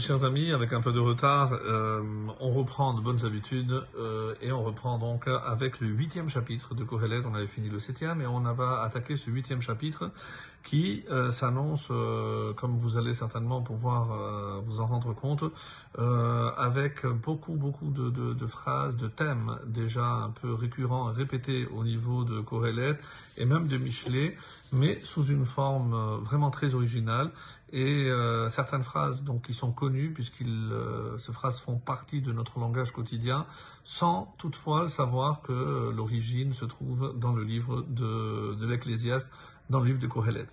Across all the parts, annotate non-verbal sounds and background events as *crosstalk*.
mes chers amis, avec un peu de retard, euh, on reprend de bonnes habitudes euh, et on reprend donc avec le huitième chapitre de Kohelet. On avait fini le septième et on va attaquer ce huitième chapitre qui euh, s'annonce, comme vous allez certainement pouvoir vous en rendre compte, avec beaucoup, beaucoup de, phrases, de thèmes déjà un peu récurrents et répétés au niveau de Kohelet et même de Michelet, mais sous une forme vraiment très originale et euh, certaines phrases donc qui sont connues puisqu'ils euh, ces phrases font partie de notre langage quotidien sans toutefois savoir que euh, l'origine se trouve dans le livre de, de l'Ecclésiaste dans le livre de Kohelet.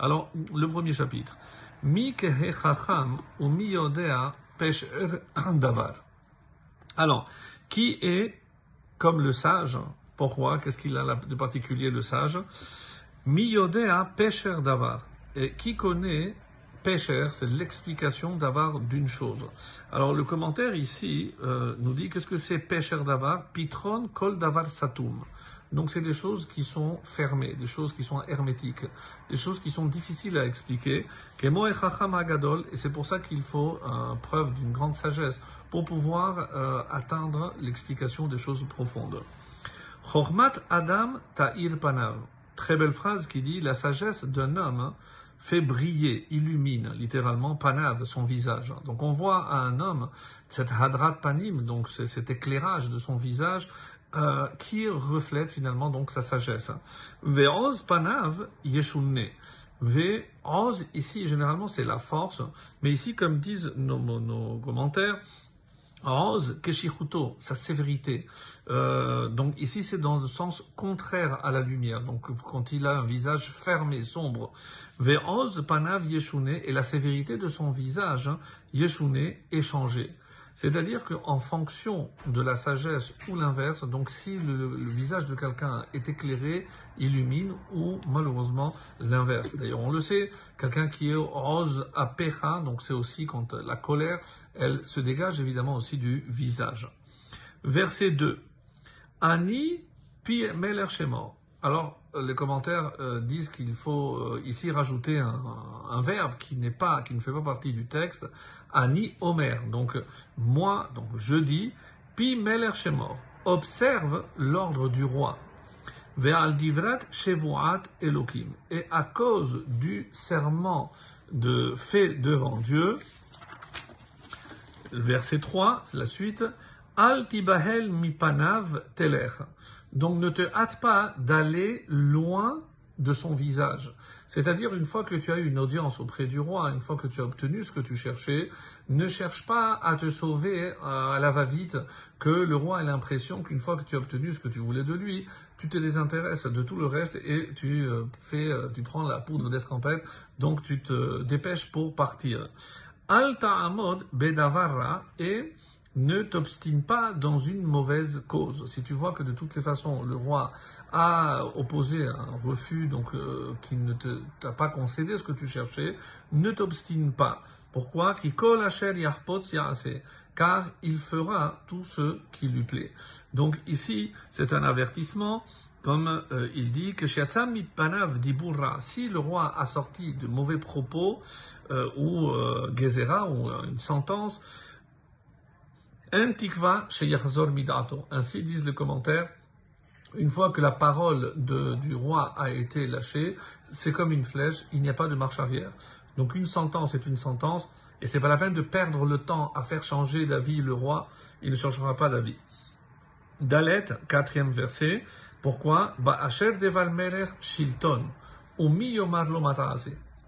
Alors le premier chapitre Mi chacham ou mi yodea pesher *clears throat* davar. Alors qui est comme le sage? Pourquoi? Qu'est-ce qu'il a de particulier le sage? Mi yodea pesher davar. Et qui connaît Pécher, c'est l'explication d'avar d'une chose. Alors le commentaire ici euh, nous dit qu'est-ce que c'est Pécher d'avar? Pitron kol davar satum. Donc c'est des choses qui sont fermées, des choses qui sont hermétiques, des choses qui sont difficiles à expliquer. Et c'est pour ça qu'il faut euh, preuve d'une grande sagesse pour pouvoir euh, atteindre l'explication des choses profondes. Chormat Adam ta'ir panav. Très belle phrase qui dit la sagesse d'un homme fait briller, illumine littéralement panav, son visage. Donc on voit à un homme cette hadrat panim, donc cet éclairage de son visage euh, qui reflète finalement donc sa sagesse. Ve'oz panav yeshunne. Ve'oz ici généralement c'est la force, mais ici comme disent nos, nos commentaires, Oz, keshichuto, sa sévérité. Euh, donc ici c'est dans le sens contraire à la lumière. Donc quand il a un visage fermé, sombre. Ve'oz panav yeshune et la sévérité de son visage, hein, yeshune, est changée. C'est-à-dire qu'en fonction de la sagesse ou l'inverse, donc si le, visage de quelqu'un est éclairé, illumine, ou malheureusement l'inverse. D'ailleurs, on le sait, quelqu'un qui est rose à pecha, donc c'est aussi quand la colère, elle se dégage évidemment aussi du visage. Verset 2. Ani pi meler. Alors, les commentaires euh, disent qu'il faut euh, ici rajouter un, verbe qui n'est pas, qui ne fait pas partie du texte, ani omer. Donc, moi, donc je dis, pi meler shemor. Observe l'ordre du roi. Ve'al divrat shevuat elokim. Et à cause du serment de fait devant Dieu, verset 3, c'est la suite, Al tibahel mipanav teler. Donc ne te hâte pas d'aller loin de son visage. C'est-à-dire, une fois que tu as eu une audience auprès du roi, une fois que tu as obtenu ce que tu cherchais, ne cherche pas à te sauver à la va-vite, que le roi ait l'impression qu'une fois que tu as obtenu ce que tu voulais de lui, tu te désintéresses de tout le reste et tu fais, tu prends la poudre d'escampette, donc tu te dépêches pour partir. Al ta'amod bedavarra et ne t'obstine pas dans une mauvaise cause. Si tu vois que de toutes les façons le roi a opposé un refus, donc euh, qui ne t'a pas concédé ce que tu cherchais, ne t'obstine pas. Pourquoi? Car il fera tout ce qui lui plaît. Donc ici, c'est un avertissement, comme euh, il dit que panav diburra, si le roi a sorti de mauvais propos euh, ou euh, gezera ou une sentence, ainsi disent les commentaires, une fois que la parole du roi a été lâchée, c'est comme une flèche, il n'y a pas de marche arrière. Donc une sentence est une sentence, et c'est pas la peine de perdre le temps à faire changer d'avis le roi, il ne changera pas d'avis. Dalet, quatrième verset, pourquoi? Ba'asher deval meler shilton, umi yomar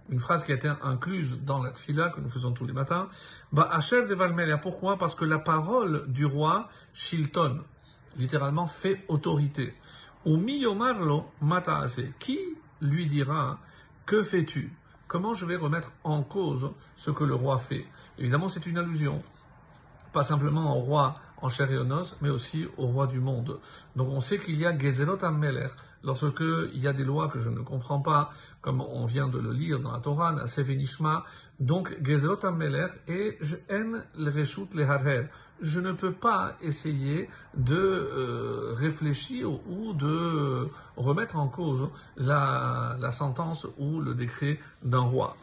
une phrase qui a été incluse dans la tfila que nous faisons tous les matins. Ba'asher deval meler, pourquoi? Parce que la parole du roi, shilton, littéralement fait autorité. Umi yomarlo mataase. Qui lui dira que fais-tu? Comment je vais remettre en cause ce que le roi fait? Évidemment, c'est une allusion, pas simplement au roi en chair et en os, mais aussi au roi du monde. Donc on sait qu'il y a Gezerot Ammeler, lorsque il y a des lois que je ne comprends pas, comme on vient de le lire dans la Torah, Sevenishma, donc Gezerot Ammeler, et je aime le Reshut le Harher. Je ne peux pas essayer de euh, réfléchir ou de remettre en cause la sentence ou le décret d'un roi.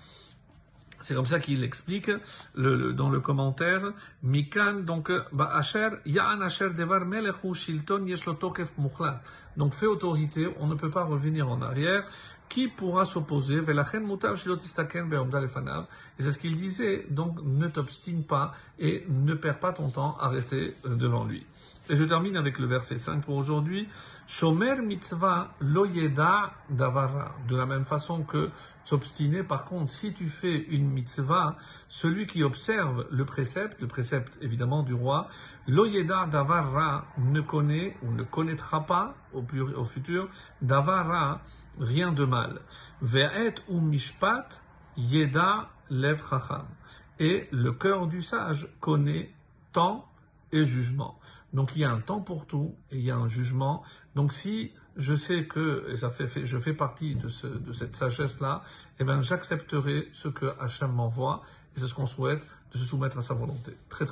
C'est comme ça qu'il explique dans le commentaire. Mikan, donc, Asher, Ya'an Asher Devar Melechu Shilton Yeshlo Tokef Mukhla. Donc, fait autorité, on ne peut pas revenir en arrière. Qui pourra s'opposer? Velachen Mutav Shilotistaken. Et c'est ce qu'il disait. Donc, ne t'obstine pas et ne perds pas ton temps à rester devant lui. Et je termine avec le verset 5 pour aujourd'hui. Shomer mitzvah loyeda davara. De la même façon que s'obstiner, par contre, si tu fais une mitzvah, celui qui observe le précepte, le précepte évidemment du roi, loyeda davara ne connaît ou ne connaîtra pas au, au futur davara rien de mal. Ve'et ou mishpat yeda lev. Et le cœur du sage connaît temps et jugement. Donc il y a un temps pour tout et il y a un jugement. Donc si je sais que, et ça fait, je fais partie de, ce, de cette sagesse-là, eh bien j'accepterai ce que Hachem m'envoie et c'est ce qu'on souhaite, de se soumettre à sa volonté. Très, très